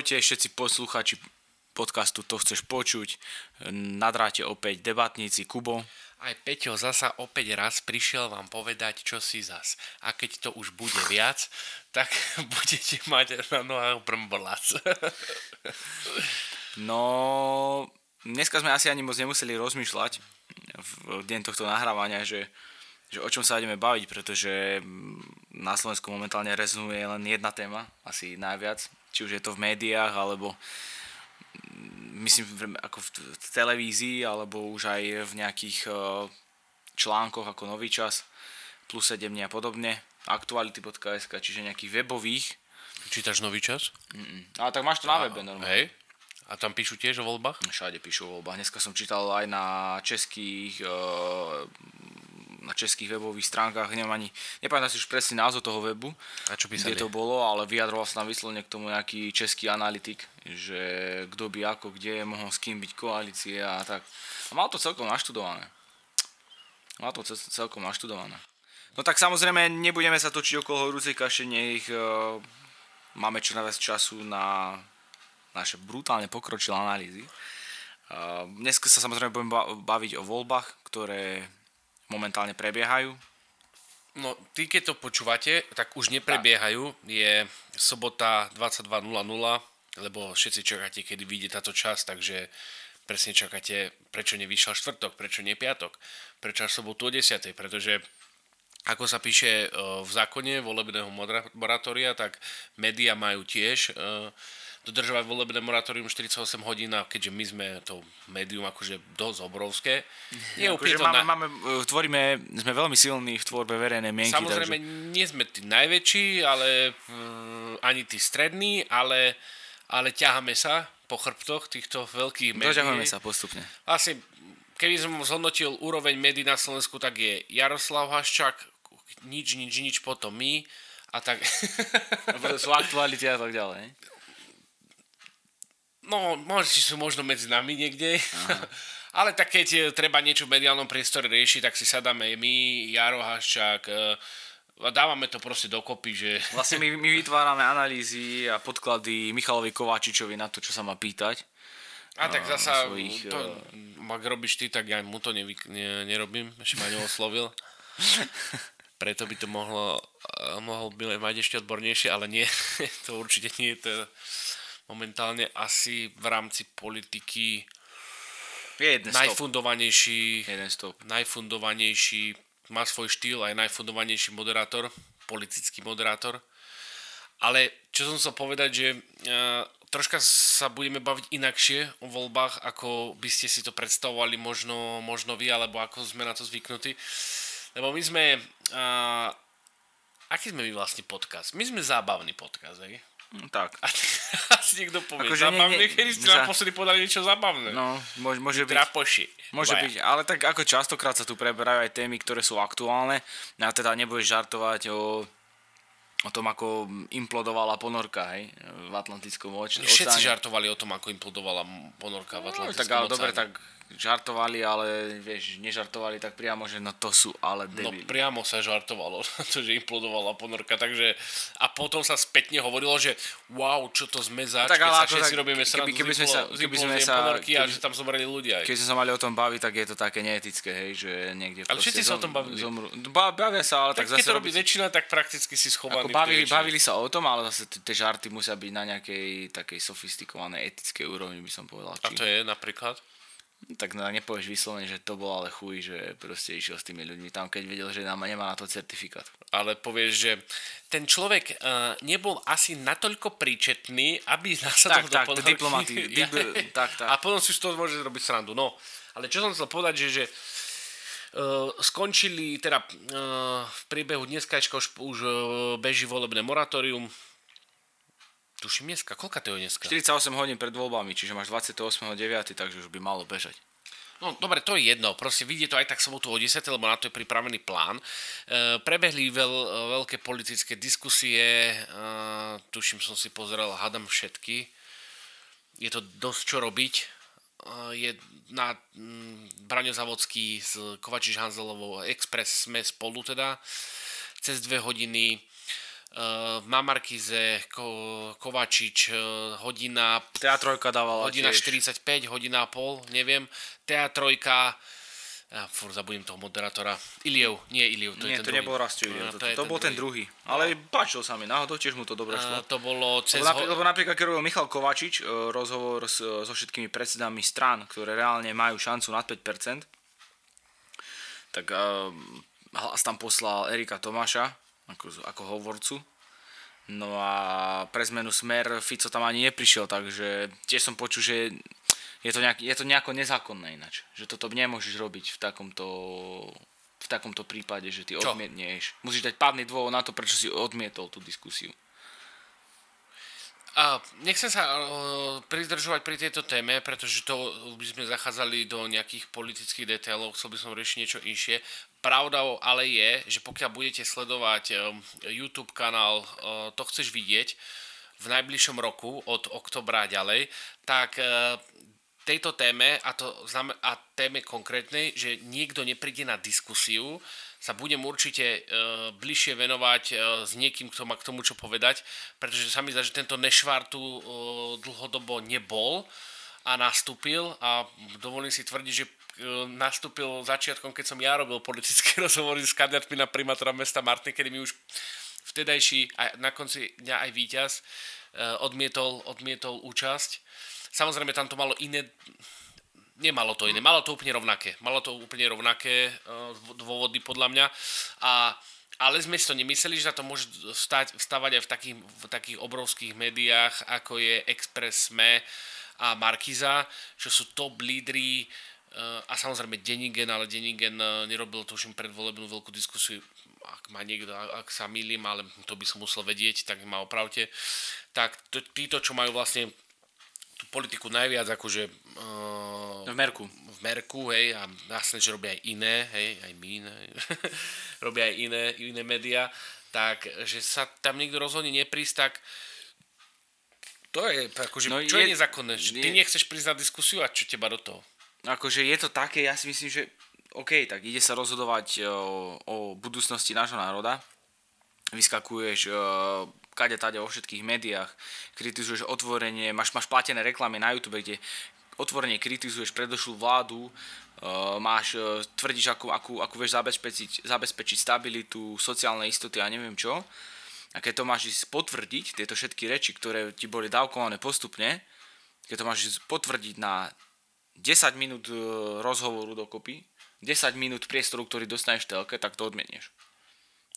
Ahojte všetci posluchači podcastu To chceš počuť. Nadráte opäť debatníci Kubo. Aj Peťo zasa opäť raz prišiel vám povedať, čo si zas. A keď to už bude viac, tak budete mať na nohách brmbolac. No, dneska sme asi ani moc nemuseli rozmýšľať v deň tohto nahrávania, že, že o čom sa ideme baviť, pretože na Slovensku momentálne rezonuje len jedna téma, asi najviac, či už je to v médiách, alebo myslím ako v, televízii alebo už aj v nejakých uh, článkoch ako Nový čas, plus 7 dní a podobne, aktuality.sk, čiže nejakých webových. Čítaš Nový čas? Mm-mm. Ale tak máš to na webe normálne. Hej. A tam píšu tiež o voľbách? Všade píšu o voľbách. Dneska som čítal aj na českých uh, na českých webových stránkach, neviem ani, nepamätám si už presný názov toho webu, a čo písali? kde to bolo, ale vyjadroval sa tam vyslovene k tomu nejaký český analytik, že kto by ako, kde mohol s kým byť koalície a tak. A mal to celkom naštudované. Mal to celkom naštudované. No tak samozrejme nebudeme sa točiť okolo horúcej kaše, nech uh, máme čo najviac času na naše brutálne pokročilé analýzy. Uh, dneska sa samozrejme budeme baviť o voľbách, ktoré momentálne prebiehajú? No, tí, keď to počúvate, tak už neprebiehajú. Je sobota 22.00, lebo všetci čakáte, kedy vyjde táto čas, takže presne čakáte, prečo nevyšiel štvrtok, prečo nie piatok, prečo až sobotu o 10. Pretože ako sa píše v zákone volebného moratória, tak média majú tiež dodržovať volebné moratórium 48 hodín a keďže my sme to médium akože dosť obrovské. Nie akože máme, na... máme, e, tvoríme, sme veľmi silní v tvorbe verejnej mienky. Samozrejme, takže... nie sme tí najväčší, ale uh, ani tí strední, ale, ale ťaháme sa po chrbtoch týchto veľkých médií. Doťahujeme sa postupne. Asi, keby som zhodnotil úroveň médií na Slovensku, tak je Jaroslav Haščák, nič, nič, nič, potom my a tak... sú aktuality a tak ďalej. No, možno sú možno medzi nami niekde. Ale tak keď eh, treba niečo v mediálnom priestore riešiť, tak si sadáme my, Jaro Haščák, eh, dávame to proste dokopy, že... Vlastne my, my vytvárame analýzy a podklady Michalovi Kováčičovi na to, čo sa má pýtať. A tak zasa, svojich, to, uh... ak robíš ty, tak ja mu to nevy, ne, nerobím, ešte ma neoslovil. Preto by to mohlo, mohol by mať ešte odbornejšie, ale nie, to určite nie je to momentálne asi v rámci politiky je jeden najfundovanejší, jeden stop. najfundovanejší, má svoj štýl aj najfundovanejší moderátor, politický moderátor. Ale čo som chcel povedať, že uh, troška sa budeme baviť inakšie o voľbách, ako by ste si to predstavovali možno, možno vy, alebo ako sme na to zvyknutí. Lebo my sme... Uh, aký sme my vlastne podcast? My sme zábavný podcast, hej? No, tak. A asi niekto povie, akože zabavné, nie, nie, ste za... naposledy podali niečo zabavné. No, môže, môže byť. Trapoši. Môže Baja. byť, ale tak ako častokrát sa tu preberajú aj témy, ktoré sú aktuálne. A teda nebudeš žartovať o o tom, ako implodovala ponorka hej, v Atlantickom oceáne. Všetci žartovali o tom, ako implodovala ponorka v Atlantickom no, tak, ale dobre, tak žartovali, ale vieš, nežartovali tak priamo, že no to sú ale no, debili. No priamo sa žartovalo, to, že implodovala ponorka, takže a potom sa spätne hovorilo, že wow, čo to sme zač, no, tak, keď sa všetci tak, robíme srandu keby, keby sme sa, keby sme sa, ponorky keby, a že tam zomreli ľudia. Keď sme sa mali o tom baviť, tak je to také neetické, hej, že niekde Ale všetci sa o tom bavili. Zomru. Bavia sa, ale tak, tak zase... Keď to robí väčšina, tak prakticky si schovaný. Ako bavili, bavili sa o tom, ale zase tie žarty musia byť na nejakej takej sofistikovanej etickej úrovni, by som povedal. A to je napríklad? Tak no, nepovieš vyslovene, že to bol ale chuj, že proste išiel s tými ľuďmi tam, keď vedel, že nám nemá na to certifikát. Ale povieš, že ten človek uh, nebol asi natoľko príčetný, aby nasadol tak, do tak, diplomaty, ja, dip, tak, tak. A potom si z toho môže robiť srandu. No, ale čo som chcel povedať, že, že uh, skončili, teda uh, v priebehu dneska už, už uh, beží volebné moratórium, Tuším dneska, koľka to je dneska? 48 hodín pred voľbami, čiže máš 28.9, takže už by malo bežať. No dobre, to je jedno, proste vidie to aj tak sobotu o 10, lebo na to je pripravený plán. E, prebehli veľ, veľké politické diskusie, e, tuším som si pozrel, hadam všetky. Je to dosť čo robiť. E, je na mm, Braňo Zavodský s Kovačiš Hanzelovou Express sme spolu teda cez dve hodiny na Markize, Ko, Kovačič, uh, hodina... Teatrojka dávala Hodina tiež. 45, hodina a pol, neviem. Teatrojka, ja furt zabudím toho moderátora. Iliev, nie Iliev, to Nie, je ten to druhý. nebol Rastiu, No, to, to, to bol ten druhý. Ale páčil sa mi, náhodou tiež mu to dobre šlo. to bolo cez... Lebo, napr- lebo napríklad, keď robil Michal Kovačič e, rozhovor s, e, so všetkými predsedami strán, ktoré reálne majú šancu na 5%, tak uh, hlas tam poslal Erika Tomáša ako, ako hovorcu. No a pre zmenu smer Fico tam ani neprišiel, takže tiež som počul, že je to, nejak, je to nejako nezákonné ináč. Že toto nemôžeš robiť v takomto, v takomto prípade, že ty Čo? odmietneš. Musíš dať pádny dôvod na to, prečo si odmietol tú diskusiu. A nechcem sa pridržovať pri tejto téme, pretože to by sme zachádzali do nejakých politických detailov, chcel by som riešiť niečo inšie. Pravdou ale je, že pokiaľ budete sledovať um, YouTube kanál uh, To chceš vidieť v najbližšom roku od oktobra ďalej, tak uh, tejto téme a, to, a téme konkrétnej, že niekto nepríde na diskusiu, sa budem určite uh, bližšie venovať uh, s niekým, kto má k tomu čo povedať, pretože sa mi zdá, že tento nešvár tu uh, dlhodobo nebol a nastúpil a dovolím si tvrdiť, že nastúpil začiatkom, keď som ja robil politické rozhovory s kandidátmi na primátora mesta Martin, kedy mi už vtedajší a na konci dňa aj víťaz odmietol, odmietol účasť. Samozrejme, tam to malo iné nemalo to iné, malo to úplne rovnaké. Malo to úplne rovnaké uh, dôvody podľa mňa. A, ale sme si to nemysleli, že sa to môže stať, vstávať aj v takých, v takých obrovských médiách, ako je Express, SME a Markiza, čo sú top lídry uh, a samozrejme Denigen, ale Denigen uh, nerobil to už predvolebnú veľkú diskusiu, ak ma niekto, ak sa milím, ale to by som musel vedieť, tak ma opravte. Tak to, títo, čo majú vlastne tú politiku najviac akože uh, V Merku. v Merku, hej, a jasné, že robia aj iné, hej, aj my iné, robia aj iné, iné médiá, tak, že sa tam niekto rozhodne neprísť, tak to je, akože, No čo je, je- nezákonné? Že ty je- nechceš prísť na diskusiu a čo teba do toho? Akože je to také, ja si myslím, že OK, tak ide sa rozhodovať o, o budúcnosti nášho národa. Vyskakuješ o, kade tade vo všetkých médiách, kritizuješ otvorenie, máš, máš platené reklamy na YouTube, kde otvorene kritizuješ predošlú vládu, o, máš, o, tvrdíš, ako, ako, ako vieš zabezpečiť, zabezpečiť stabilitu, sociálne istoty a neviem čo. A keď to máš ísť potvrdiť, tieto všetky reči, ktoré ti boli dávkované postupne, keď to máš ísť potvrdiť na 10 minút e, rozhovoru dokopy, 10 minút priestoru, ktorý dostaneš telke, tak to odmienieš.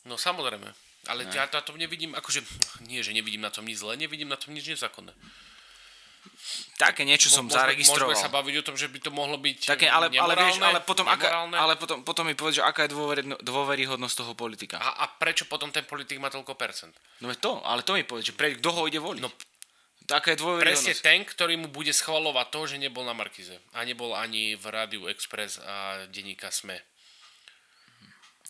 No samozrejme. Ale ja na tom nevidím, akože, nie, že nevidím na tom nič zlé, nevidím na tom nič nezákonné. Také niečo som Môžeme- zaregistroval. Môžeme sa baviť o tom, že by to mohlo byť Také, ale, ale, vieš, ale, potom, aká, ale potom, potom mi povedz, že aká je dôvery- dôveryhodnosť toho politika. A, a prečo potom ten politik má toľko percent? No to, ale to mi povedz, že pre, kto ho ide voliť. No, Taká je Presne dôveryhodnosť. ten, ktorý mu bude schvalovať to, že nebol na Markize. A nebol ani v Rádiu Express a denníka SME.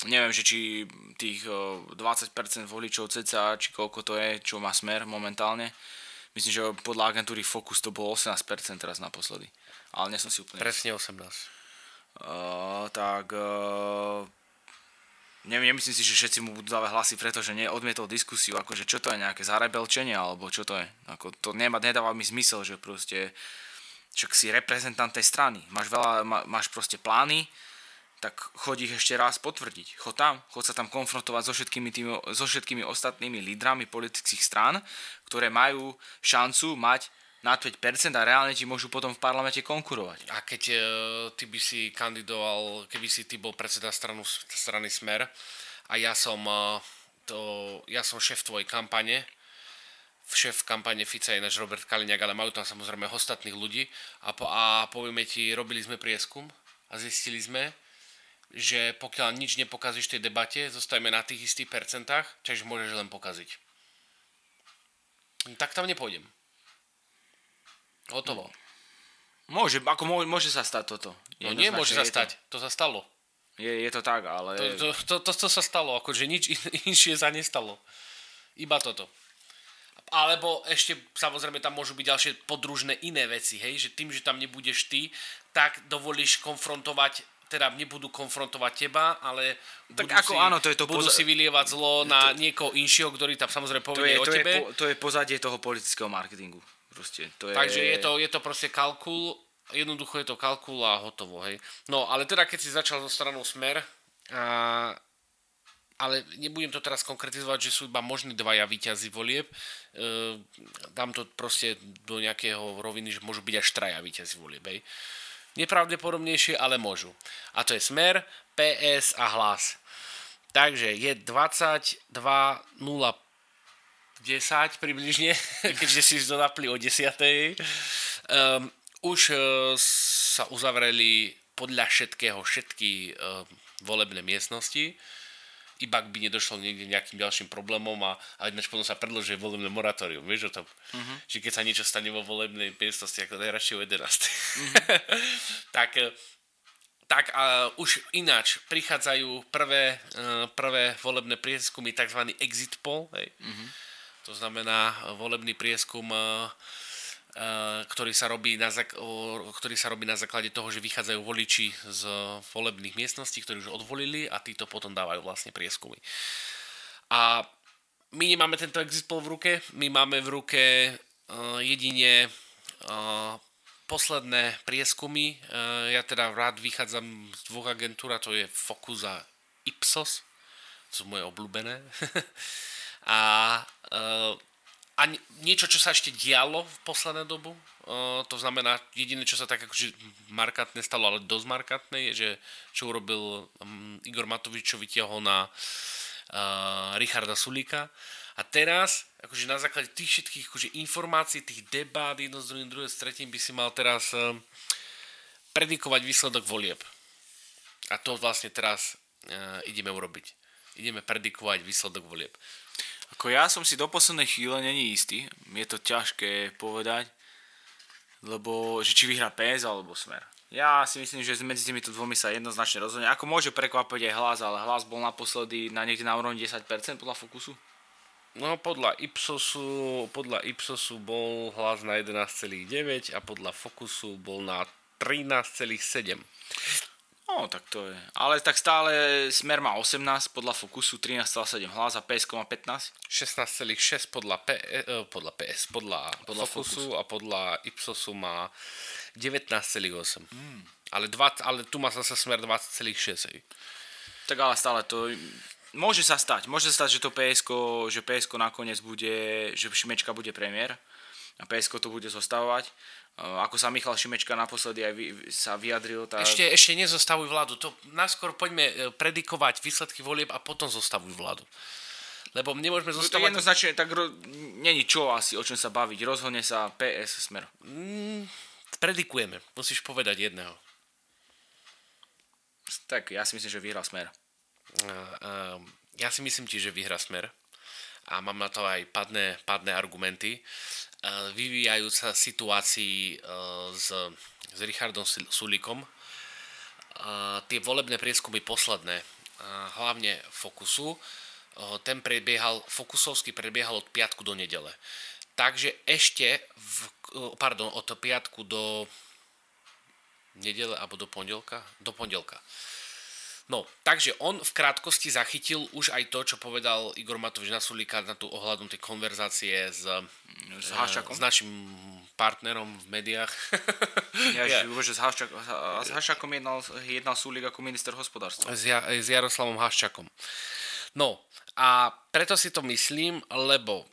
Neviem, že či tých o, 20% voličov cca, či koľko to je, čo má smer momentálne. Myslím, že podľa agentúry Focus to bolo 18% teraz naposledy. Ale nie som si úplne... Presne 18. Uh, tak uh, neviem, nemyslím si, že všetci mu budú dávať hlasy, pretože neodmietol diskusiu, akože čo to je, nejaké zarebelčenie, alebo čo to je. Ako, to nemá, nedáva mi zmysel, že proste však si reprezentant tej strany, máš, veľa, má, máš proste plány, tak choď ich ešte raz potvrdiť. Chod tam, chod sa tam konfrontovať so všetkými, tými, so všetkými ostatnými lídrami politických strán, ktoré majú šancu mať na 5% a reálne ti môžu potom v parlamente konkurovať. A keď e, ty by si kandidoval, keby si ty bol predseda stranu, strany Smer a ja som, e, to, ja som šéf tvojej kampane, šéf kampane Fica je náš Robert Kaliňák, ale majú tam samozrejme ostatných ľudí a, po, a povieme ti, robili sme prieskum a zistili sme, že pokiaľ nič nepokazíš v tej debate, zostajeme na tých istých percentách, čiže môžeš len pokaziť. Tak tam nepôjdem. Hotovo. Môže, ako môže, môže sa stať toto. No nie môže sa je to- stať, to sa stalo. Je, je to tak, ale... To, to, to, to, to sa stalo, akože nič in, inšie sa nestalo. Iba toto. Alebo ešte samozrejme tam môžu byť ďalšie podružné iné veci, hej, že tým, že tam nebudeš ty, tak dovolíš konfrontovať teda nebudú konfrontovať teba, ale Tak budú, ako si, áno, to je to budú poza- si vylievať zlo na niekoho inšieho, ktorý tam samozrejme To povie je, o to, je, tebe. po- to je pozadie toho politického marketingu. Proste, to je... Takže je to, je to proste kalkul, jednoducho je to kalkul a hotovo, hej. No, ale teda keď si začal so stranou Smer, a, ale nebudem to teraz konkretizovať, že sú iba možní dvaja výťazí volieb, e, dám to proste do nejakého roviny, že môžu byť až traja výťazí volieb, hej. Nepravdepodobnejšie, ale môžu. A to je Smer, PS a Hlas. Takže je 22 0 10 približne, keďže si to napli o 10. Um, už uh, sa uzavreli podľa všetkého všetky uh, volebné miestnosti, iba ak by nedošlo niekde nejakým ďalším problémom a, a ináč potom sa predlžuje volebné moratórium, vieš o tom? Uh-huh. Že keď sa niečo stane vo volebnej miestnosti, ako najradšej o 11. Uh-huh. tak uh, tak uh, už ináč prichádzajú prvé, uh, prvé volebné prieskumy, tzv. exit poll, hej. Mm-hmm. To znamená uh, volebný prieskum, ktorý, sa robí na ktorý sa robí na základe toho, že vychádzajú voliči z volebných miestností, ktorí už odvolili a títo potom dávajú vlastne prieskumy. A my nemáme tento exit poll v ruke, my máme v ruke uh, jedine uh, posledné prieskumy. Ja teda rád vychádzam z dvoch agentúr, a to je Focus a Ipsos, sú moje obľúbené. a a nie- niečo, čo sa ešte dialo v poslednej dobu, uh, to znamená, jediné, čo sa tak akože markantné stalo, ale dosť markantné, je, že čo urobil um, Igor Matovič, čo vytiahol na uh, Richarda Sulíka. A teraz, akože na základe tých všetkých akože informácií, tých debát, jedno s druhým, druhé s tretím, by si mal teraz um, predikovať výsledok volieb. A to vlastne teraz uh, ideme urobiť. Ideme predikovať výsledok volieb. Ako ja som si do poslednej chvíle není istý. Je to ťažké povedať, lebo že či vyhrá PS alebo Smer. Ja si myslím, že medzi týmito dvomi sa jednoznačne rozhodne. Ako môže prekvapiť aj hlas, ale hlas bol naposledy na niekde na úrovni 10% podľa Fokusu. No podľa Ipsosu, podľa Ipsosu bol hlas na 11,9 a podľa Focusu bol na 13,7. No, tak to je. Ale tak stále Smer má 18, podľa Fokusu 13,7 hlas a PSK má 15. 16,6 podľa, P, eh, podľa PS, podľa, podľa Podľa Focusu a podľa Ipsosu má 19,8. Mm. Ale, 20, ale tu má zase smer 20,6. hej. Tak ale stále to... Môže sa stať. Môže sa stať, že to PSK, že PSK nakoniec bude, že Šimečka bude premiér a PSK to bude zostavovať. Uh, Ako sa Michal Šimečka naposledy aj vy, sa vyjadril, tak... Ešte, ešte nezostavuj vládu. To najskôr poďme eh, predikovať výsledky volieb a potom zostavuj vládu. Lebo nemôžeme je zostávať... jednoznačne, tak ro... není čo asi, o čom sa baviť. Rozhodne sa PS Smer. Predikujeme. Musíš povedať jedného. Tak ja si myslím, že vyhrá Smer. Uh, uh, ja si myslím ti, že vyhra smer a mám na to aj padné, padné argumenty. Uh, vyvíjajúca situácii uh, s, s Richardom Sul- Sulikom, uh, tie volebné prieskumy posledné, uh, hlavne Fokusu, uh, ten prebiehal, Fokusovský prebiehal od piatku do nedele. Takže ešte, v, uh, pardon, od piatku do nedele alebo do pondelka? Do pondelka. No, takže on v krátkosti zachytil už aj to, čo povedal Igor Matovič na Sulíka na tú ohľadom tej konverzácie s, S eh, Haščakom. s našim partnerom v médiách. Ja, Ja. že s, Haščak, s Haščakom jednal, jednal Súlik ako minister hospodárstva. s, ja, s Jaroslavom Haščakom. No, a preto si to myslím, lebo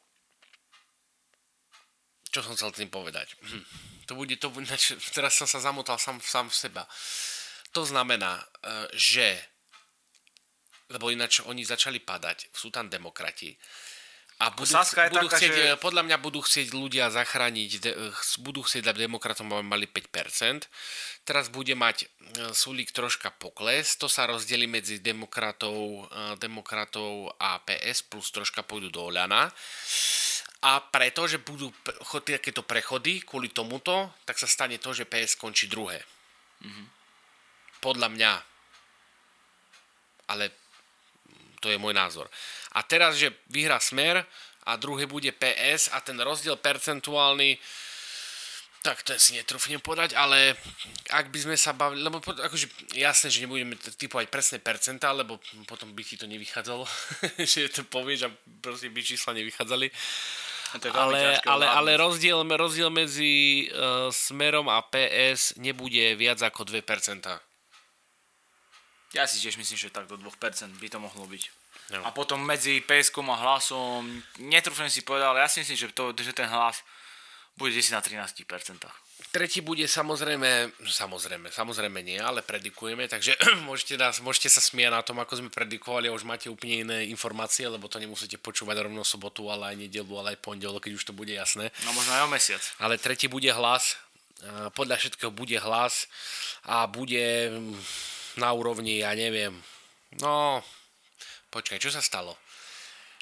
čo som chcel tým povedať? Hm. To bude, to bude, teraz som sa zamotal sám, sám v seba. To znamená, eh, že lebo ináč oni začali padať, sú tam demokrati a budú, Saska je budú taká, chcieť, že- eh, podľa mňa budú chcieť ľudia zachrániť, de- ch- budú chcieť dať demokratom, aby mali 5%. Teraz bude mať Sulík troška pokles, to sa rozdeli medzi demokratov, demokratov a PS, plus troška pôjdu do Oľana. A preto, že budú takéto prechody kvôli tomuto, tak sa stane to, že PS skončí druhé. Podľa mňa. Ale to je môj názor. A teraz, že vyhrá Smer a druhý bude PS a ten rozdiel percentuálny Tak to si netrúfnem podať, ale ak by sme sa bavili, lebo akože jasné, že nebudeme typovať presné percentá, lebo potom by ti to nevychádzalo, že to povieš a proste by čísla nevychádzali. Ale, ale, ale rozdiel, rozdiel medzi uh, Smerom a PS nebude viac ako 2%. Ja si tiež myslím, že tak do 2% by to mohlo byť. No. A potom medzi PSK a hlasom, netrúfnem si povedať, ale ja si myslím, že, to, že ten hlas bude si na 13%. Tretí bude samozrejme, samozrejme, samozrejme nie, ale predikujeme, takže môžete, nás, môžete sa smiať na tom, ako sme predikovali a už máte úplne iné informácie, lebo to nemusíte počúvať rovno sobotu, ale aj nedelu, ale aj pondelok, keď už to bude jasné. No možno aj o mesiac. Ale tretí bude hlas, podľa všetkého bude hlas a bude na úrovni, ja neviem, no, počkaj, čo sa stalo?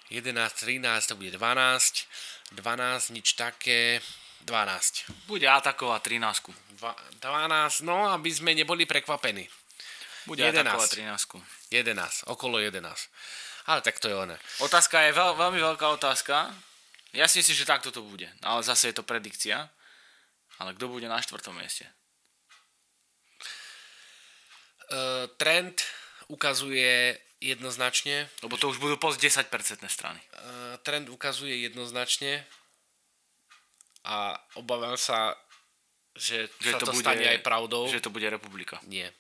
11, 13, to bude 12, 12, nič také, 12. Bude atakovať 13. 12, no aby sme neboli prekvapení. Bude 11. atakovať 13. 11, okolo 11. Ale tak to je oné. Otázka je veľ, veľmi veľká otázka. Ja si myslím, že takto to bude. Ale zase je to predikcia. Ale kto bude na štvrtom mieste? Uh, trend ukazuje jednoznačne... Lebo to už budú post 10% strany. Uh, trend ukazuje jednoznačne, a obávam sa, že, že sa to, to bude, stane aj pravdou. Že to bude republika. Nie.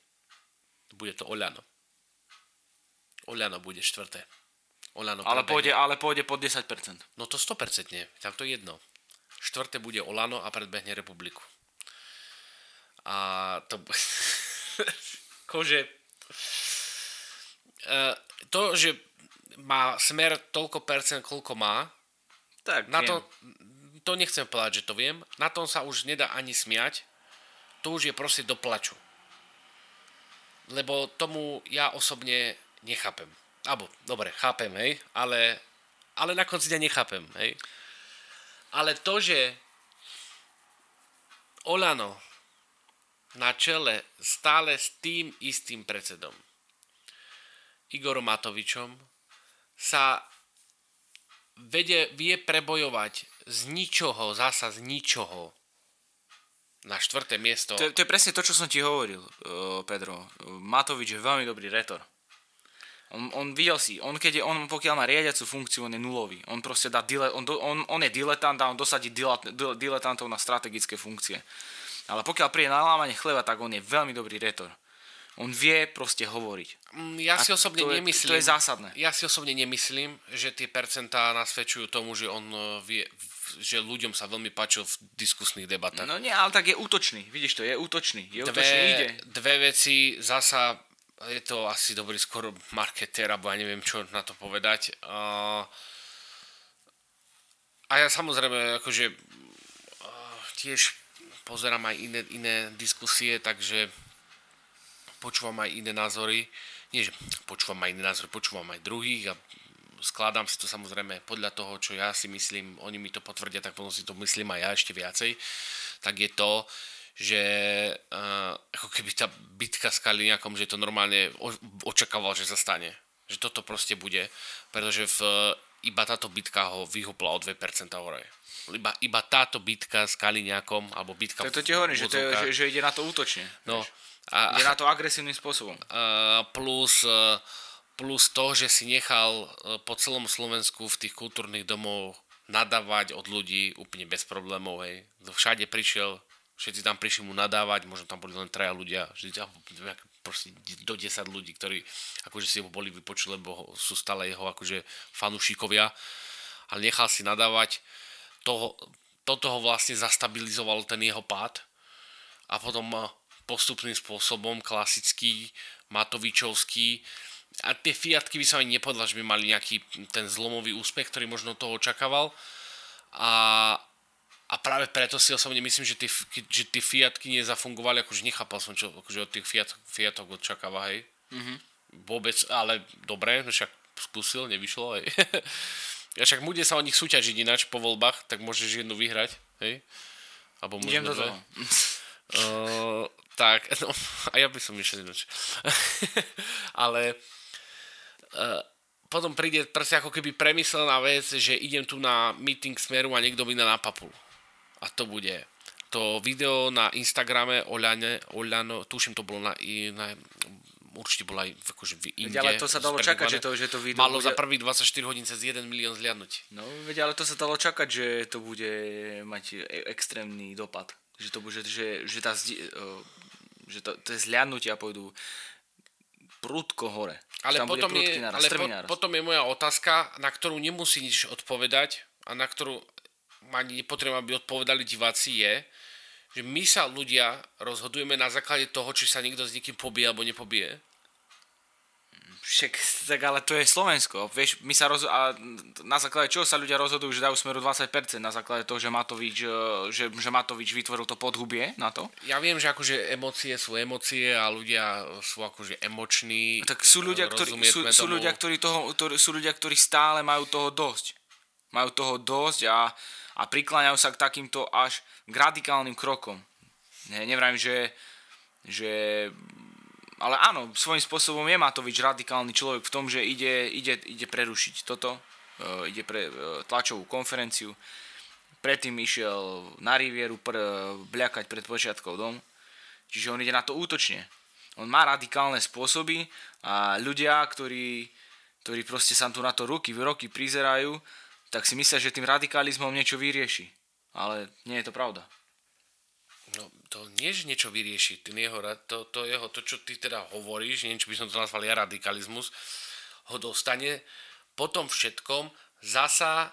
Bude to Oľano. Oľano bude štvrté. Oľano ale, pôjde, ale pôjde pod 10%. No to 100% nie. Tak to je jedno. Štvrté bude Olano a predbehne republiku. A to... Kože... Uh, to, že má smer toľko percent, koľko má, tak na viem. to to nechcem povedať, že to viem, na tom sa už nedá ani smiať, to už je proste do plaču. Lebo tomu ja osobne nechápem. Abo, dobre, chápem, hej, ale, ale na konci dňa nechápem, hej. Ale to, že Olano na čele stále s tým istým predsedom, Igorom Matovičom, sa vede, vie prebojovať z ničoho, zasa z ničoho na štvrté miesto. To, to je presne to, čo som ti hovoril, uh, Pedro. Matovič je veľmi dobrý retor. On, on videl si, on, keď je, on pokiaľ má riadiacu funkciu, on je nulový. On proste dá, dile, on, on, on je diletant a on dosadí dilet, diletantov na strategické funkcie. Ale pokiaľ príde na lámanie chleba, tak on je veľmi dobrý retor. On vie proste hovoriť. Mm, ja si osobne to nemyslím. Je, to je zásadné. Ja si osobne nemyslím, že tie percentá nasvedčujú tomu, že on e, vie, že ľuďom sa veľmi páčil v diskusných debatách. No nie, ale tak je útočný. Vidíš to, je útočný. Je dve, útočný, ide. Dve veci, zasa je to asi dobrý skoro marketér, alebo ja neviem, čo na to povedať. A ja samozrejme, akože tiež pozerám aj iné, iné diskusie, takže počúvam aj iné názory. Nie, že počúvam aj iné názory, počúvam aj druhých a skladám si to samozrejme podľa toho, čo ja si myslím, oni mi to potvrdia, tak potom si to myslím aj ja ešte viacej, tak je to, že uh, ako keby tá bitka s Kaliniakom, že to normálne očakával, že sa stane. Že toto proste bude, pretože v, iba táto bitka ho vyhopla o 2% hore. Iba, iba táto bitka s Kaliniakom, alebo bitka... Tak to ti hovorím, že, to je, že, že ide na to útočne. No, a, ide na to agresívnym spôsobom. Plus... Uh, plus to, že si nechal e, po celom Slovensku v tých kultúrnych domov nadávať od ľudí úplne bez problémov, hej. Všade prišiel, všetci tam prišli mu nadávať, možno tam boli len traja ľudia, proste do 10 ľudí, ktorí akože si ho boli vypočuli, lebo sú stále jeho akože fanúšikovia, ale nechal si nadávať, toho, toto ho vlastne zastabilizoval ten jeho pád a potom postupným spôsobom klasický Matovičovský a tie Fiatky by som ani nepovedal, že by mali nejaký ten zlomový úspech, ktorý možno toho očakával. A, a práve preto si osobne myslím, že tie, že tie Fiatky nezafungovali, akože nechápal som, čo akože od tých Fiat, Fiatok očakáva, hej. Mm-hmm. Vôbec, ale dobre, však skúsil, nevyšlo, hej. ja však bude sa o nich súťažiť ináč po voľbách, tak môžeš jednu vyhrať, hej. Alebo Idem do toho. uh, tak, no, a ja by som išiel ináč. ale Eh, potom príde proste ako keby premyslená vec, že idem tu na meeting smeru a niekto mi na papulu. A to bude to video na Instagrame Oľane, Oľano, tuším to bolo na, na určite bolo aj akože v inde. ale to sa dalo čakať, že to, že to video Malo bude... za prvých 24 hodín cez 1 milión zliadnutí. No, veď, ale to sa dalo čakať, že to bude mať e- extrémny dopad. Že to bude, že, že, tá, e, že to, to zliadnutia pôjdu prudko hore. Ale, potom je, naraz, ale po, potom je moja otázka, na ktorú nemusí nič odpovedať a na ktorú ani nepotrebujem, aby odpovedali diváci, je, že my sa ľudia rozhodujeme na základe toho, či sa niekto s niekým pobije alebo nepobije. Však, tak ale to je Slovensko. Vieš, my sa roz... a na základe čoho sa ľudia rozhodujú, že dajú smeru 20%? Na základe toho, že Matovič, e, že, že Matovič vytvoril to podhubie na to? Ja viem, že akože emócie sú emócie a ľudia sú akože emoční. Tak sú ľudia, ktorí, sú, sú, ľudia, ktorí toho, ktorí, sú ľudia, ktorí stále majú toho dosť. Majú toho dosť a, a prikláňajú sa k takýmto až k radikálnym krokom. Ne, nevrajím, že, že ale áno, svojím spôsobom je Matovič radikálny človek v tom, že ide, ide, ide prerušiť toto, uh, ide pre uh, tlačovú konferenciu. Predtým išiel na Rivieru pr- bľakať pred počiatkou dom. Čiže on ide na to útočne. On má radikálne spôsoby a ľudia, ktorí, ktorí proste sa tu na to ruky, roky prizerajú, tak si myslia, že tým radikalizmom niečo vyrieši. Ale nie je to pravda. No, to nie, že niečo vyrieši. Ten jeho, to, to, jeho, to, čo ty teda hovoríš, niečo by som to nazval ja radikalizmus, ho dostane potom všetkom zasa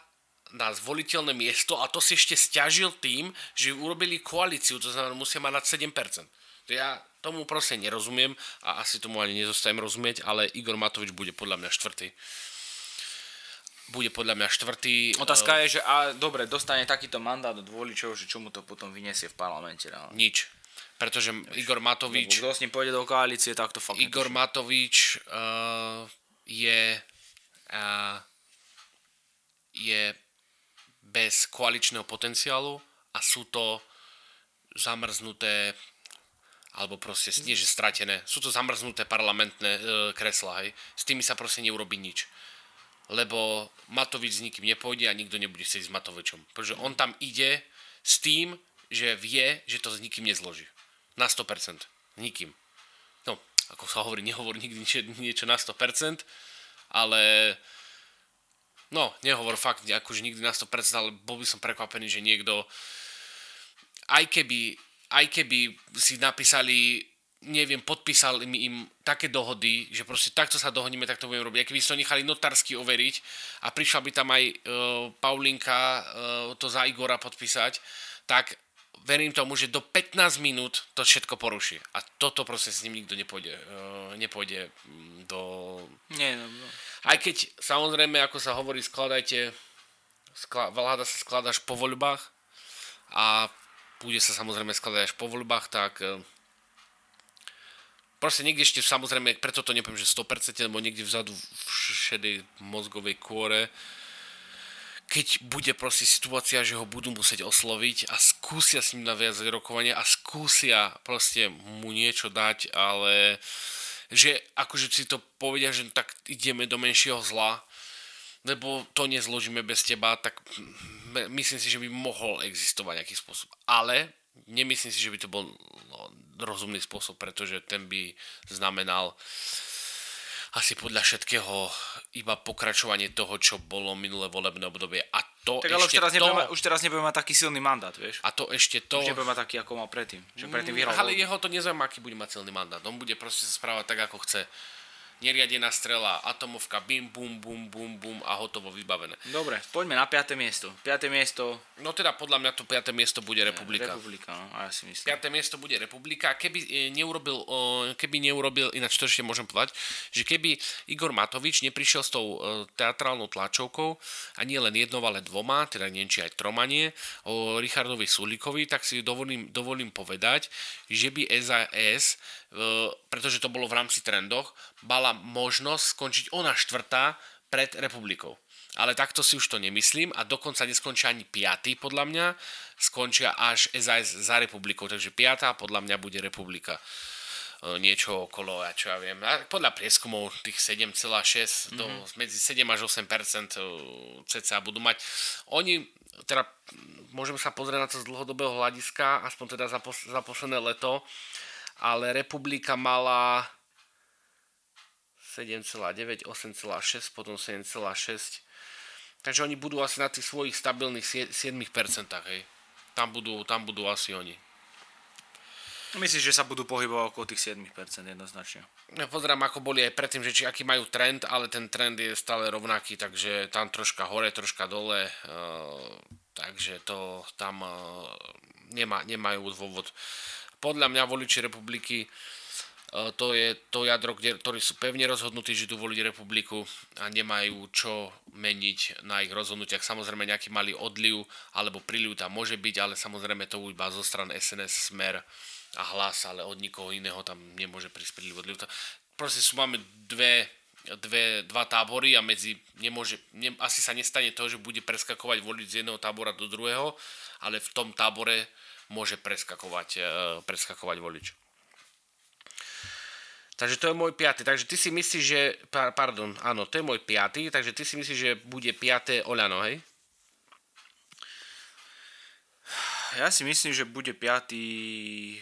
na zvoliteľné miesto a to si ešte stiažil tým, že urobili koalíciu, to znamená, musia mať nad 7%. Ja tomu proste nerozumiem a asi tomu ani nezostajem rozumieť, ale Igor Matovič bude podľa mňa štvrtý bude podľa mňa štvrtý. Otázka uh, je, že a dobre, dostane takýto mandát od voličov, že čo mu to potom vyniesie v parlamente. Ale... Nič. Pretože Igor Matovič... Kto s ním pôjde do koalície, tak to fakt Igor netuším. Matovič uh, je uh, je bez koaličného potenciálu a sú to zamrznuté alebo proste, nie že stratené, sú to zamrznuté parlamentné e, kresla, hej. S tými sa proste neurobi nič lebo Matovič s nikým nepôjde a nikto nebude chcieť s Matovičom. Pretože on tam ide s tým, že vie, že to s nikým nezloží. Na 100%. Nikým. No, ako sa hovorí, nehovor nikdy niečo na 100%, ale no, nehovor fakt akože nikdy na 100%, ale bol by som prekvapený, že niekto aj keby, aj keby si napísali neviem, podpísal mi im také dohody, že proste takto sa dohodneme, tak to budeme robiť. A keby si to nechali notársky overiť a prišla by tam aj uh, Paulinka uh, to za Igora podpísať, tak verím tomu, že do 15 minút to všetko poruší. A toto proste s ním nikto nepôjde, uh, nepôjde mm, do... Nie, no, no. Aj keď, samozrejme, ako sa hovorí, skladajte, skla, vláda sa skladá až po voľbách a bude sa samozrejme skladať až po voľbách, tak uh, proste niekde ešte samozrejme, preto to nepoviem, že 100%, lebo niekde vzadu v šedej mozgovej kôre, keď bude proste situácia, že ho budú musieť osloviť a skúsia s ním naviazať rokovanie a skúsia proste mu niečo dať, ale že akože si to povedia, že tak ideme do menšieho zla, lebo to nezložíme bez teba, tak myslím si, že by mohol existovať nejaký spôsob. Ale nemyslím si, že by to bol no, rozumný spôsob, pretože ten by znamenal asi podľa všetkého iba pokračovanie toho, čo bolo minulé volebné obdobie. A to tak ale ešte už teraz, to... Nebude, už teraz nebude mať taký silný mandát, vieš? A to ešte to... Už nebude mať taký, ako mal predtým. Že predtým mm, ale jeho to nezaujíma, aký bude mať silný mandát. On bude proste sa správať tak, ako chce neriadená strela, atomovka, bim, bum, bum, bum, bum a hotovo vybavené. Dobre, poďme na 5. miesto. 5. miesto... No teda podľa mňa to 5. miesto bude Republika. Republika, no, a ja si myslím. 5. miesto bude Republika. Keby e, neurobil, keby neurobil, ináč to ešte môžem povedať, že keby Igor Matovič neprišiel s tou e, teatrálnou tlačovkou a nie len jednou, ale dvoma, teda neviem, či aj tromanie, o Richardovi Sulíkovi, tak si dovolím, dovolím povedať, že by SAS pretože to bolo v rámci trendoch, mala možnosť skončiť ona štvrtá pred republikou. Ale takto si už to nemyslím a dokonca neskončia ani piatý podľa mňa, skončia až SAS za republikou, takže piatá podľa mňa bude republika. niečo okolo, ja čo ja viem, podľa prieskumov tých 7,6 mm-hmm. do, medzi 7 až 8% cca budú mať. Oni, teda môžeme sa pozrieť na to z dlhodobého hľadiska, aspoň teda za, pos- za posledné leto, ale republika mala 7,9, 8,6, potom 7,6. Takže oni budú asi na tých svojich stabilných 7%, hej. Tam budú, tam budú asi oni. Myslíš, že sa budú pohybovať okolo tých 7% jednoznačne? Ja pozerám, ako boli aj predtým, že či aký majú trend, ale ten trend je stále rovnaký, takže tam troška hore, troška dole, uh, takže to tam uh, nemá, nemajú dôvod. Podľa mňa voliči republiky E, to je to jadro, kde, ktorí sú pevne rozhodnutí, že tu voliť republiku a nemajú čo meniť na ich rozhodnutiach. Samozrejme nejaký malý odliv alebo príliv tam môže byť, ale samozrejme to iba zo stran SNS, Smer a hlas, ale od nikoho iného tam nemôže prísť príliv odliv. Proste sú, máme dve, dve, dva tábory a medzi nemôže, ne, asi sa nestane to, že bude preskakovať voliť z jedného tábora do druhého, ale v tom tábore môže preskakovať, e, preskakovať volič. Takže to je môj piatý. Takže ty si myslíš, že... Pardon, áno, to je môj piatý. Takže ty si myslíš, že bude piaté Oľano, hej? Ja si myslím, že bude piatý...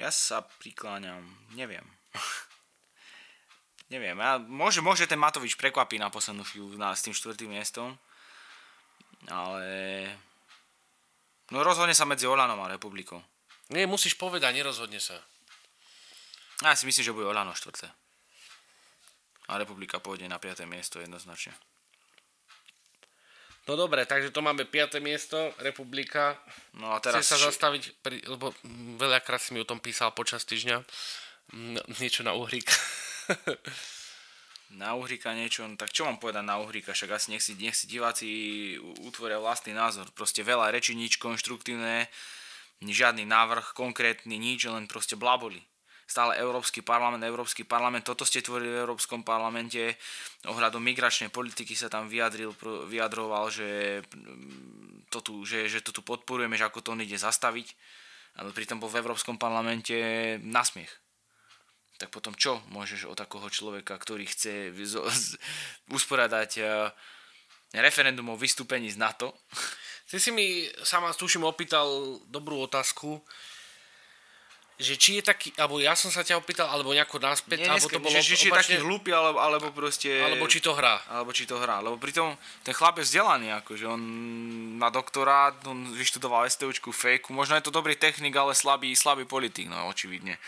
Ja sa prikláňam. Neviem. Neviem. Ja, môže, môže ten Matovič prekvapí na poslednú chvíľu na, s tým štvrtým miestom. Ale... No rozhodne sa medzi Olanom a Republikou. Nie, musíš povedať, nerozhodne sa. Ja si myslím, že bude Olano štvrté. A Republika pôjde na 5. miesto jednoznačne. No dobre, takže to máme 5. miesto, Republika. No a teraz... Chce sa zastaviť, pri, lebo veľakrát si mi o tom písal počas týždňa. No, niečo na Uhrík. na Uhrika niečo, no tak čo mám povedať na Uhrika, však asi nech si, nech si diváci utvoria vlastný názor. Proste veľa rečí, nič konštruktívne, žiadny návrh konkrétny, nič, len proste blaboli stále Európsky parlament, Európsky parlament, toto ste tvorili v Európskom parlamente, ohľadom migračnej politiky sa tam vyjadril, vyjadroval, že mm, to tu, že, že to tu podporujeme, že ako to on ide zastaviť, ale pritom bol v Európskom parlamente nasmiech. Tak potom čo môžeš od takého človeka, ktorý chce usporiadať eh, referendum o vystúpení z NATO? Ty si mi sama tuším opýtal dobrú otázku, že či je taký, alebo ja som sa ťa opýtal, alebo nejako náspäť, Nie, alebo to bolo že, či je taký hlúpy, alebo, alebo proste... Alebo či to hrá. Alebo či to hrá, lebo pritom ten chlap je vzdelaný, akože on má doktorát, on vyštudoval STUčku, fejku, možno je to dobrý technik, ale slabý, slabý politik, no očividne.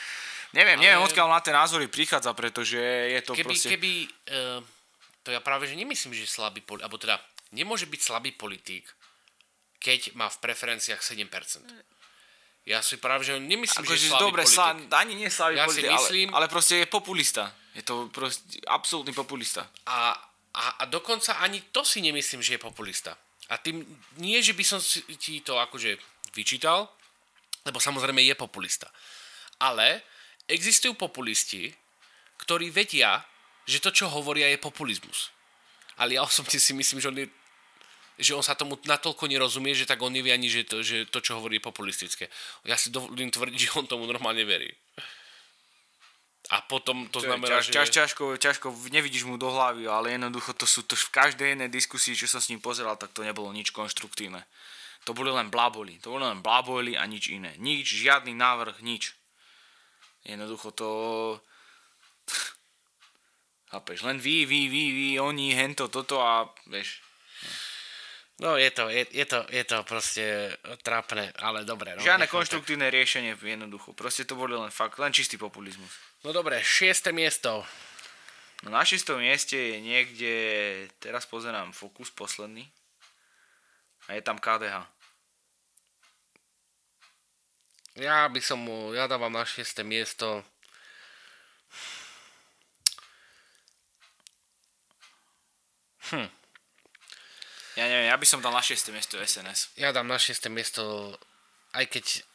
Neviem, ale... neviem, odkiaľ na tie názory prichádza, pretože je to keby, proste... Keby, uh, to ja práve, že nemyslím, že slabý politik, alebo teda nemôže byť slabý politik, keď má v preferenciách 7%. Ja si práve, že nemyslím, Ako, že je dobre, politik. Sa, ani nie slabý ja politik, si myslím, ale, ale proste je populista. Je to proste absolútny populista. A, a, a dokonca ani to si nemyslím, že je populista. A tým nie, že by som si ti to akože vyčítal, lebo samozrejme je populista. Ale existujú populisti, ktorí vedia, že to, čo hovoria, je populizmus. Ale ja osobne si myslím, že on je že on sa tomu natoľko nerozumie, že tak on nevie ani, že to, že to čo hovorí, je populistické. Ja si dovolím tvrdiť, že on tomu normálne verí. A potom to, to znamená, ťaž, že... Ťaž, ťažko, ťažko, nevidíš mu do hlavy, ale jednoducho to sú to v každej jednej diskusii, čo som s ním pozeral, tak to nebolo nič konštruktívne. To boli len blaboli. To boli len blaboli a nič iné. Nič, žiadny návrh, nič. Jednoducho to... Chápeš, len vy, vy, vy, vy, oni, hento, toto a vieš, No je to, je, je, to, je to proste trápne, ale dobre. No, Žiadne konštruktívne tak. riešenie jednoducho. Proste to boli len fakt, len čistý populizmus. No dobre, šieste miesto. No na šiestom mieste je niekde, teraz pozerám, Fokus posledný. A je tam KDH. Ja by som mu, ja dávam na šieste miesto Hm. Ja neviem, ja by som dal na 6. miesto SNS. Ja dám na 6. miesto, aj keď...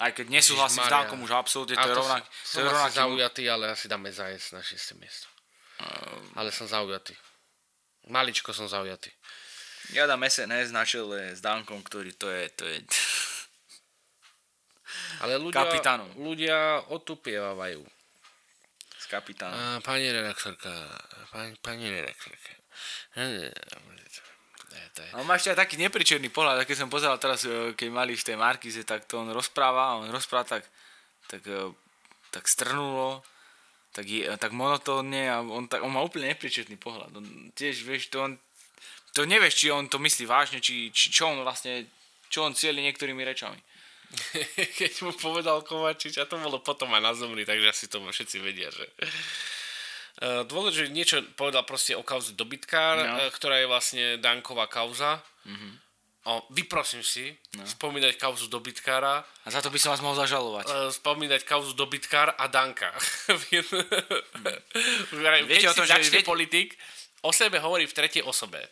Aj keď nesúhlasím s Dankom už absolútne, to je rovnak... To je rovnaký... zaujatý, ale asi dáme zajec na 6. miesto. Um... Ale som zaujatý. Maličko som zaujatý. Ja dám SNS na čele s Dankom, ktorý to je... To je... Ale ľudia, Kapitánom. ľudia otupievajú. S kapitánom. A, pani redaktorka, pani, pani redaktorka. On má ešte aj taký nepričerný pohľad, keď som pozeral teraz, e, keď mali v tej Markize, tak to on rozpráva, on rozpráva tak, tak, e, tak strnulo, tak, je, tak monotónne a on, tak, on má úplne nepričetný pohľad. On tiež, vieš, to on, to nevieš, či on to myslí vážne, či, či čo on vlastne, čo on cieli niektorými rečami. keď mu povedal Kovačič, a to bolo potom aj na zomri, takže asi to všetci vedia, že... E, Dôležité niečo povedal proste o kauze dobytkár, No. no. ktorá je vlastne Danková kauza. Mm-hmm. O, vyprosím si no. spomínať kauzu dobytkára, A za to by som vás mohol zažalovať. e, spomínať kauzu dobytkár a Danka. Viete Viete o tom, že- že viete- politik, o sebe hovorí v tretej osobe.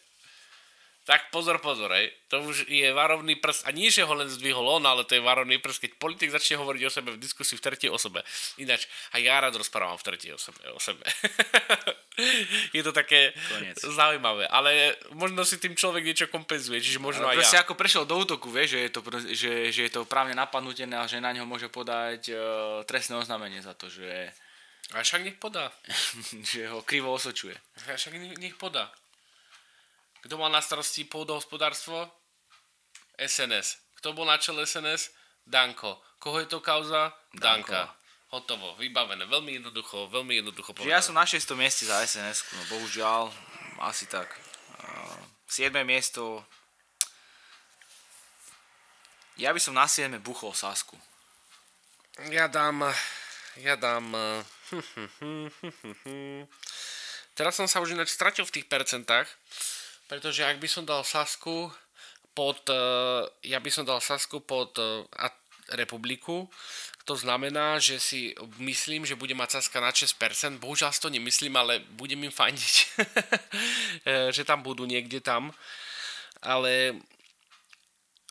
Tak pozor, pozor, hej. To už je varovný prst. A nie, že ho len zdvihol on, ale to je varovný prst, keď politik začne hovoriť o sebe v diskusii v tretej osobe. Ináč, aj ja rád rozprávam v tretej osobe o sebe. je to také Koniec. zaujímavé, ale možno si tým človek niečo kompenzuje, čiže možno Ale aj ja. ako prešiel do útoku, vieš, že je to, že, že je to právne napadnutené a že na neho môže podať uh, trestné oznámenie za to, že, A však nech podá. že ho krivo osočuje. A však nech podá. Kto mal na starosti pôdohospodárstvo? SNS. Kto bol na čele SNS? Danko. Koho je to kauza? Danko. Danka. Hotovo, vybavené. Veľmi jednoducho, veľmi jednoducho Že ja som na 6. mieste za SNS, no bohužiaľ, asi tak. Uh, 7. miesto, ja by som na 7. buchol Sasku. Ja dám... Ja dám... eh, Teraz som sa už ináč stratil v tých percentách, pretože ak by som dal Sasku pod... eh, Ja by som dal Sasku pod a- republiku, to znamená, že si myslím, že bude mať Saska na 6%, bohužiaľ si to nemyslím, ale budem im fandiť, Eh, že tam budú niekde tam, ale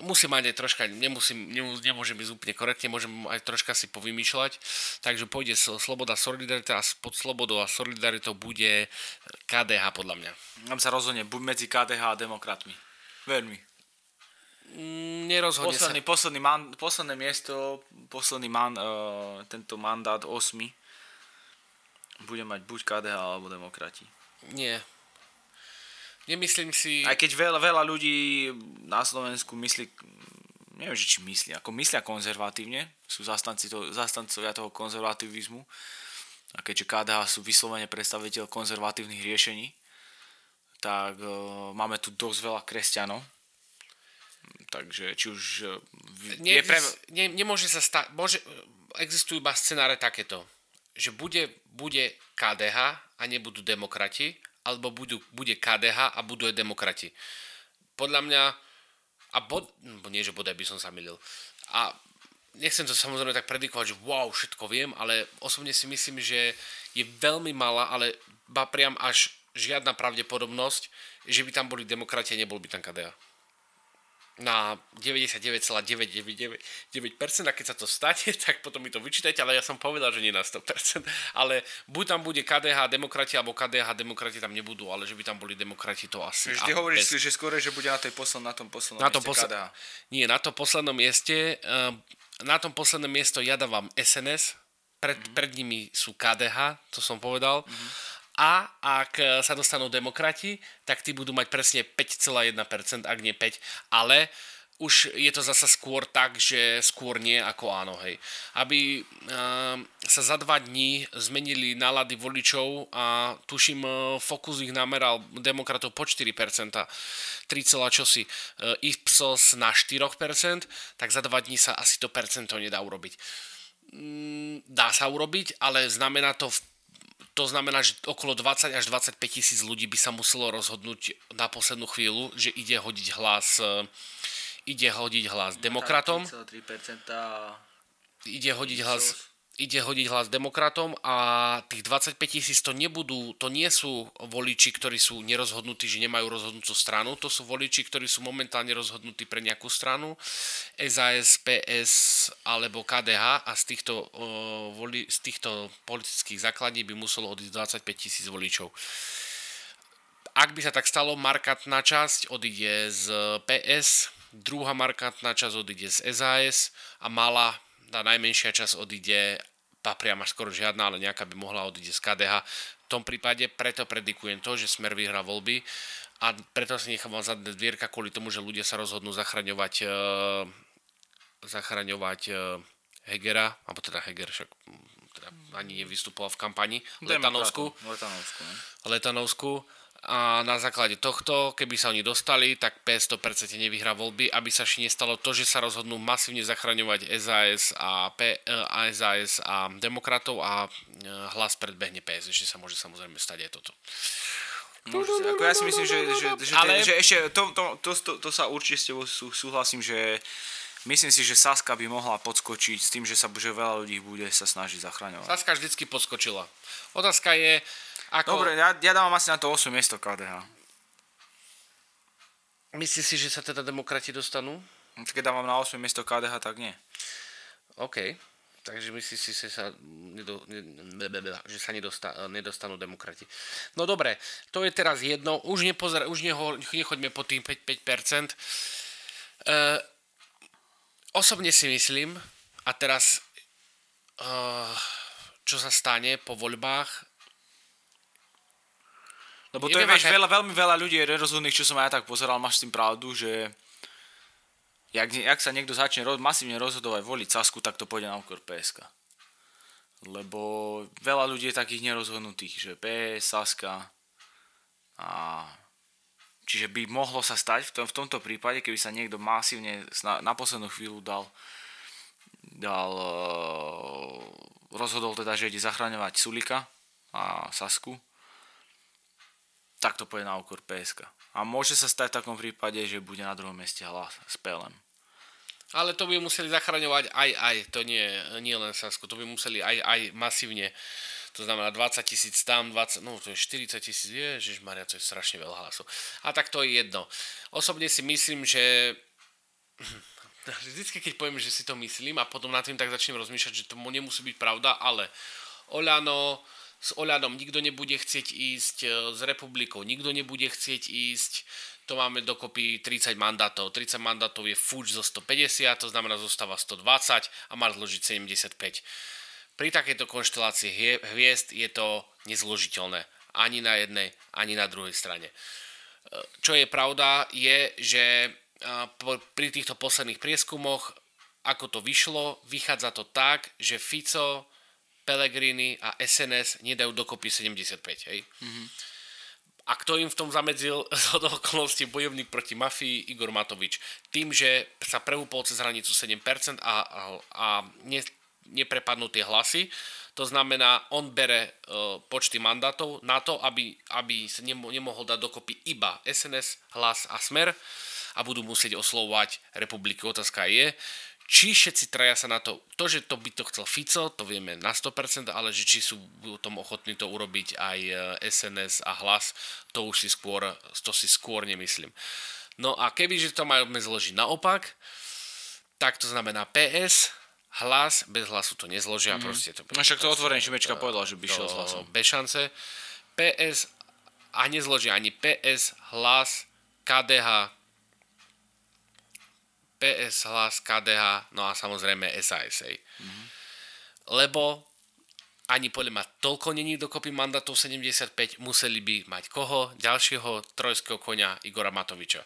musím mať aj troška, nemusím, nemus, nemôžem ísť úplne korektne, môžem aj troška si povymýšľať, takže pôjde Sloboda Solidarita a pod Slobodou a Solidaritou bude KDH podľa mňa. Tam sa rozhodne buď medzi KDH a demokratmi. Veľmi. Mm, Nerozhodne Posledný, sa. posledný man, posledné miesto, posledný man, uh, tento mandát 8 bude mať buď KDH alebo demokrati. Nie. Nemyslím si... Aj keď veľa, veľa ľudí na Slovensku myslí, neviem, že či myslí, ako myslia konzervatívne, sú zastanci to, zastancovia toho konzervativizmu, a keďže KDH sú vyslovene predstaviteľ konzervatívnych riešení, tak uh, máme tu dosť veľa kresťanov, takže či už uh, je pre... Ne, nemôže sa stať, môže, existujú iba scenáre takéto, že bude, bude KDH a nebudú demokrati, alebo budú, bude KDH a budú aj demokrati. Podľa mňa, a bod, no nie, že bodaj by som sa milil, a nechcem to samozrejme tak predikovať, že wow, všetko viem, ale osobne si myslím, že je veľmi malá, ale ba priam až žiadna pravdepodobnosť, že by tam boli demokrati a nebol by tam KDH na 99,999% a keď sa to stane, tak potom mi to vyčítajte, ale ja som povedal, že nie na 100%. Ale buď tam bude KDH demokrati, alebo KDH demokrati tam nebudú, ale že by tam boli demokrati, to asi... A hovoríš, bez- si, že skôr, že bude na, tej posled, na tom poslednom na tom mieste posle- KDH. Nie, na tom poslednom mieste, eh, na tom poslednom miesto ja dávam SNS, pred, mm-hmm. pred nimi sú KDH, to som povedal, mm-hmm. A ak eh, sa dostanú demokrati, tak tí budú mať presne 5,1%, ak nie 5, ale už je to zasa skôr tak, že skôr nie ako áno, hej. Aby um, sa za dva dní zmenili nálady voličov a tuším, eh, Focus ich nameral demokratov po 4%, 3, čosi eh, Ipsos na 4%, tak za dva dní sa asi to percento nedá urobiť. Mm, Dá sa urobiť, ale znamená to v to znamená, že okolo 20 až 25 tisíc ľudí by sa muselo rozhodnúť na poslednú chvíľu, že ide hodiť hlas e, ide hodiť hlas demokratom, 3,3% ide hodiť hlas ide hodiť hlas demokratom a tých 25 tisíc to nebudú, to nie sú voliči, ktorí sú nerozhodnutí, že nemajú rozhodnúcu stranu, to sú voliči, ktorí sú momentálne rozhodnutí pre nejakú stranu, SAS, PS alebo KDH a z týchto, uh, voli, z týchto politických základní by muselo odísť 25 tisíc voličov. Ak by sa tak stalo, markantná časť odíde z PS, druhá markantná časť odíde z SAS a malá tá najmenšia časť odíde, papriam až skoro žiadna, ale nejaká by mohla odísť z KDH. V tom prípade preto predikujem to, že Smer vyhrá voľby a preto si nechávam zadné dvierka kvôli tomu, že ľudia sa rozhodnú zachraňovať, uh, zachraňovať uh, Hegera, alebo teda Heger však teda ani nevystupoval v kampani, Letanovsku. Letanovsku? Letanovsku. A na základe tohto, keby sa oni dostali, tak P100% nevyhrá voľby, aby sa ešte nestalo to, že sa rozhodnú masívne zachraňovať SAS a, P, a SAS a demokratov a hlas predbehne PS. Ešte sa môže samozrejme stať aj toto. Môže sa. Ako ja si myslím, že, že, že, Ale... že ešte to, to, to, to, to sa určite s tebou sú, súhlasím, že myslím si, že Saska by mohla podskočiť s tým, že sa že veľa ľudí bude sa snažiť zachraňovať. Saska vždycky podskočila. Otázka je, ako... Dobre, ja, ja dávam asi na to 8 miesto KDH. Myslíš si, že sa teda demokrati dostanú? Keď dávam na 8 miesto KDH, tak nie. OK. Takže myslíš si, že sa, nedo, ne, že sa nedosta, nedostanú demokrati. No dobre, to je teraz jedno. Už, nepozra, už neho, nechoďme po tým 5, 5%. Uh, osobne si myslím, a teraz uh, čo sa stane po voľbách, lebo to je, vieš, veľa, veľmi veľa ľudí je rozhodných, čo som aj tak pozeral, máš s tým pravdu, že jak, jak sa niekto začne roz, masívne rozhodovať voliť Sasku, tak to pôjde na úkor PSK. Lebo veľa ľudí je takých nerozhodnutých, že PS, Saska a čiže by mohlo sa stať v, tom, v tomto prípade, keby sa niekto masívne na, na poslednú chvíľu dal dal rozhodol teda, že ide zachraňovať Sulika a Sasku tak to pôjde na úkor PSK. A môže sa stať v takom prípade, že bude na druhom mieste hlas s PLM. Ale to by museli zachraňovať aj aj, to nie, nie len Sasko, to by museli aj aj masívne. To znamená 20 tisíc tam, 20, no to je 40 tisíc, ježiš Maria, to je strašne veľa hlasov. A tak to je jedno. Osobne si myslím, že vždycky keď poviem, že si to myslím a potom nad tým tak začnem rozmýšľať, že to nemusí byť pravda, ale Oľano, s Oľadom nikto nebude chcieť ísť, e, s republikou nikto nebude chcieť ísť, to máme dokopy 30 mandátov. 30 mandátov je fuč zo 150, to znamená zostáva 120 a má zložiť 75. Pri takejto konštelácii hviezd je to nezložiteľné. Ani na jednej, ani na druhej strane. E, čo je pravda, je, že e, pri týchto posledných prieskumoch, ako to vyšlo, vychádza to tak, že Fico Pellegrini a SNS nedajú dokopy 75, hej. Mm-hmm. A kto im v tom zamedzil z okolností bojovník proti mafii Igor Matovič? Tým, že sa prehúpol cez hranicu 7% a, a, a ne, neprepadnú tie hlasy, to znamená, on bere uh, počty mandátov na to, aby, aby sa nemo, nemohol dať dokopy iba SNS, hlas a smer a budú musieť oslovovať republiky. Otázka je, či všetci traja sa na to, to, že to by to chcel Fico, to vieme na 100%, ale že či sú tom ochotní to urobiť aj SNS a hlas, to už si skôr, to si skôr nemyslím. No a keby, že to máme zložiť naopak, tak to znamená PS, hlas, bez hlasu to nezložia, mm. proste to... No však to otvorený Šimečka povedal, že by šiel s hlasom. Bez šance. PS a nezložia ani PS, hlas, KDH, PS, Hlas, KDH, no a samozrejme SAS. Mm-hmm. Lebo ani podľa ma toľko není dokopy mandátov 75, museli by mať koho? Ďalšieho trojského konia Igora Matoviča.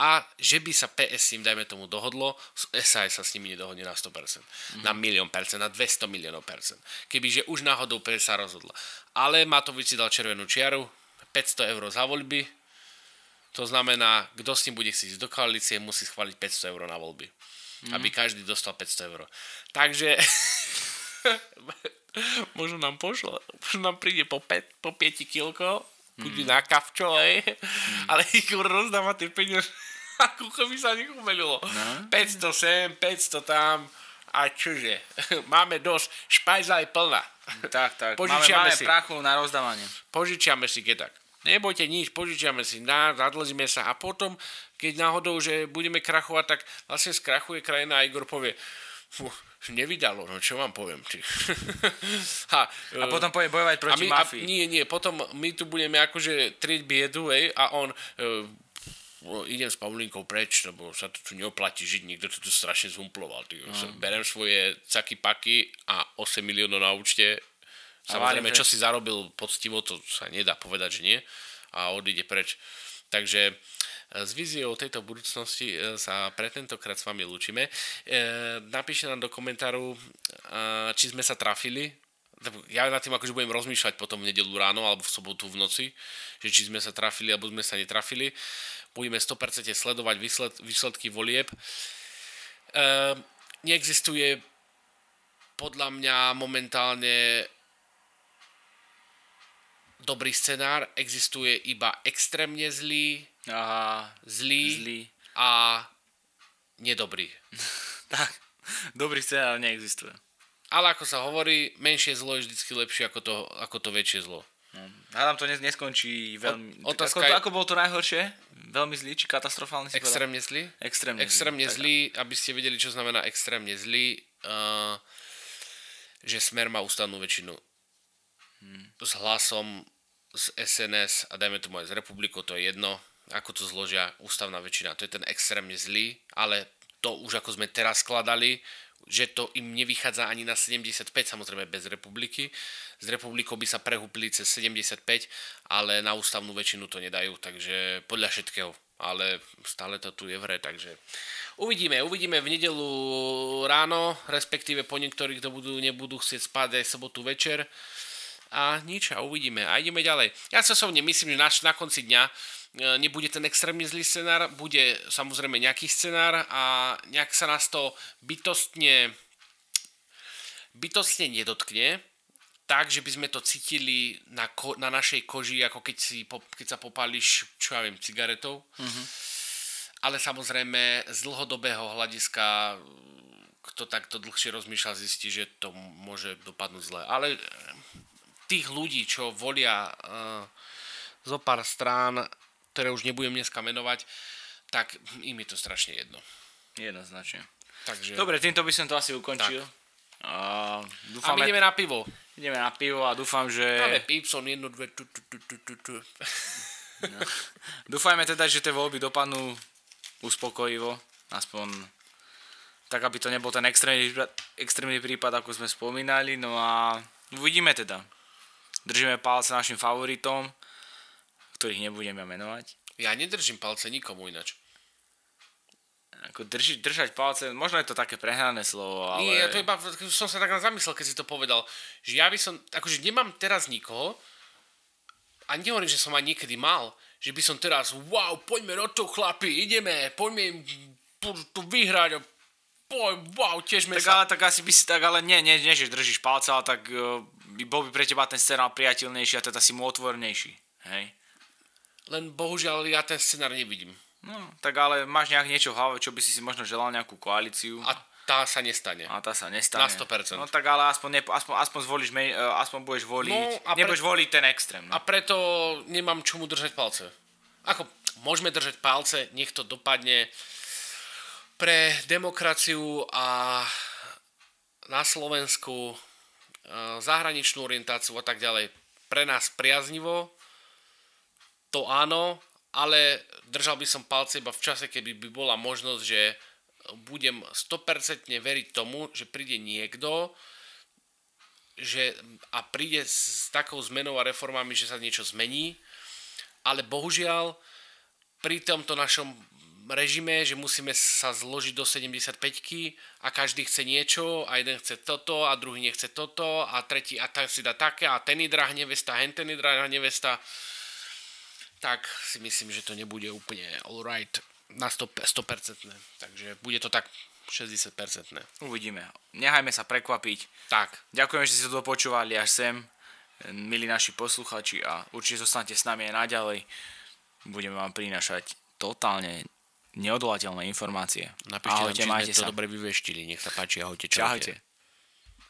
A že by sa PS im, dajme tomu, dohodlo, SAS sa s nimi nedohodne na 100%, mm-hmm. na milión percent, na 200 miliónov percent. Kebyže už náhodou PS sa rozhodla. Ale Matovič si dal červenú čiaru, 500 eur za voľby, to znamená, kto s tým bude chcieť do koalície, musí schváliť 500 eur na voľby. Mm. Aby každý dostal 500 eur. Takže možno nám pošlo, možno nám príde po, 5, po 5 kilko, bude mm. na kavčo, mm. ale Igor rozdáva tie peniaze, ako keby sa nechumelilo. No. 500 sem, 500 tam, a čože, máme dosť, špajza je plná. Tak, tak, Požičiame máme, máme si. prachu na rozdávanie. Požičiame si, keď tak nebojte nič, požičiame si, na, zadlžíme sa a potom, keď náhodou, že budeme krachovať, tak vlastne skrachuje krajina a Igor povie, nevydalo, no čo vám poviem. Či... ha, a uh, potom povie bojovať proti a my, mafii. A, nie, nie, potom my tu budeme akože trieť biedu, ej, a on uh, no, idem s Paulinkou preč, lebo sa to tu neoplatí žiť, niekto to tu strašne zumploval. Ty. Mm. Berem svoje caky paky a 8 miliónov na účte. Samozrejme, čo si zarobil poctivo, to sa nedá povedať, že nie. A odíde preč. Takže s víziou tejto budúcnosti sa pre tentokrát s vami lúčime. Napíšte nám do komentáru, či sme sa trafili ja nad tým akože budem rozmýšľať potom v nedelu ráno alebo v sobotu v noci, že či sme sa trafili alebo sme sa netrafili. Budeme 100% sledovať výsled, výsledky volieb. E, neexistuje podľa mňa momentálne dobrý scenár, existuje iba extrémne zlý, Aha, zlý, zlý. a nedobrý. tak, dobrý scenár neexistuje. Ale ako sa hovorí, menšie zlo je vždy lepšie ako to, ako to väčšie zlo. No, hádam to neskončí veľmi... O, ako, je... ako bolo to najhoršie? Veľmi zlý či katastrofálny? Extrémne zlý? Extrémne, extrémne zlý, aby ste vedeli, čo znamená extrémne zlý, uh, že Smer má ústavnú väčšinu. S hlasom z SNS a dajme tomu aj z republikou, to je jedno, ako to zložia ústavná väčšina. To je ten extrémne zlý, ale to už ako sme teraz skladali, že to im nevychádza ani na 75, samozrejme bez republiky. Z republikou by sa prehúpili cez 75, ale na ústavnú väčšinu to nedajú, takže podľa všetkého. Ale stále to tu je v hre, takže uvidíme. Uvidíme v nedelu ráno, respektíve po niektorých, kto budú, nebudú chcieť spať aj sobotu večer. A nič a uvidíme. A ideme ďalej. Ja sa som nemyslím, že na, na konci dňa E, nebude ten extrémne zlý scenár, bude samozrejme nejaký scenár a nejak sa nás to bytostne bytostne nedotkne, tak, že by sme to cítili na, ko, na našej koži, ako keď, si, keď sa popálíš, čo ja viem, cigaretou. Mm-hmm. Ale samozrejme z dlhodobého hľadiska kto takto dlhšie rozmýšľa, zistí, že to môže dopadnúť zle. Ale tých ľudí, čo volia uh, zo pár strán ktoré už nebudem dneska menovať, tak im je to strašne jedno. Jednoznačne. Takže... Dobre, týmto by som to asi ukončil. A, dúfame, a my ideme na pivo. Ideme na pivo a dúfam, že... Máme Pipson, jedno, dve, tu, tu, tu, tu, tu, tu. No. Dúfajme teda, že tie voľby dopadnú uspokojivo, aspoň tak, aby to nebol ten extrémny, extrémny prípad, ako sme spomínali. No a uvidíme teda. Držíme palce našim favoritom ktorých nebudem ja menovať. Ja nedržím palce nikomu inač. Ako drži, držať palce, možno je to také prehrané slovo, ale... Nie, ja to iba, som sa tak zamyslel, keď si to povedal, že ja by som, akože nemám teraz nikoho, a nehovorím, že som aj niekedy mal, že by som teraz, wow, poďme do toho chlapi, ideme, poďme im tu vyhrať a poď, wow, tiežme tak, sa. Ale tak asi by si tak, ale nie, nie, nie že držíš palce, ale tak uh, by, bol by pre teba ten scenár priateľnejší a teda si mu otvornejší, hej? len bohužiaľ ja ten scenár nevidím. No, tak ale máš nejak niečo v hlave, čo by si si možno želal nejakú koalíciu. A tá sa nestane. A tá sa nestane. Na 100%. No tak ale aspoň, ne, aspoň, aspoň zvolíš, e, aspoň budeš voliť, no, a pre... nebudeš voliť ten extrém. No. A preto nemám čomu držať palce. Ako, môžeme držať palce, nech to dopadne pre demokraciu a na Slovensku e, zahraničnú orientáciu a tak ďalej. Pre nás priaznivo, to áno, ale držal by som palce iba v čase, keby by bola možnosť, že budem 100% veriť tomu, že príde niekto že, a príde s takou zmenou a reformami, že sa niečo zmení, ale bohužiaľ pri tomto našom režime, že musíme sa zložiť do 75 a každý chce niečo a jeden chce toto a druhý nechce toto a tretí a tak si dá také a ten drah nevesta, hen ten drah nevesta tak si myslím, že to nebude úplne right na 100%, 100%. Takže bude to tak 60%. Uvidíme. Nehajme sa prekvapiť. Tak. Ďakujem, že ste to dopočúvali až sem, milí naši posluchači a určite zostanete s nami aj naďalej. Budeme vám prinášať totálne neodolateľné informácie. Napíšte ahojte, nám, či sme to dobre vyveštili. Nech sa páči, ahojte, čaute. čaute.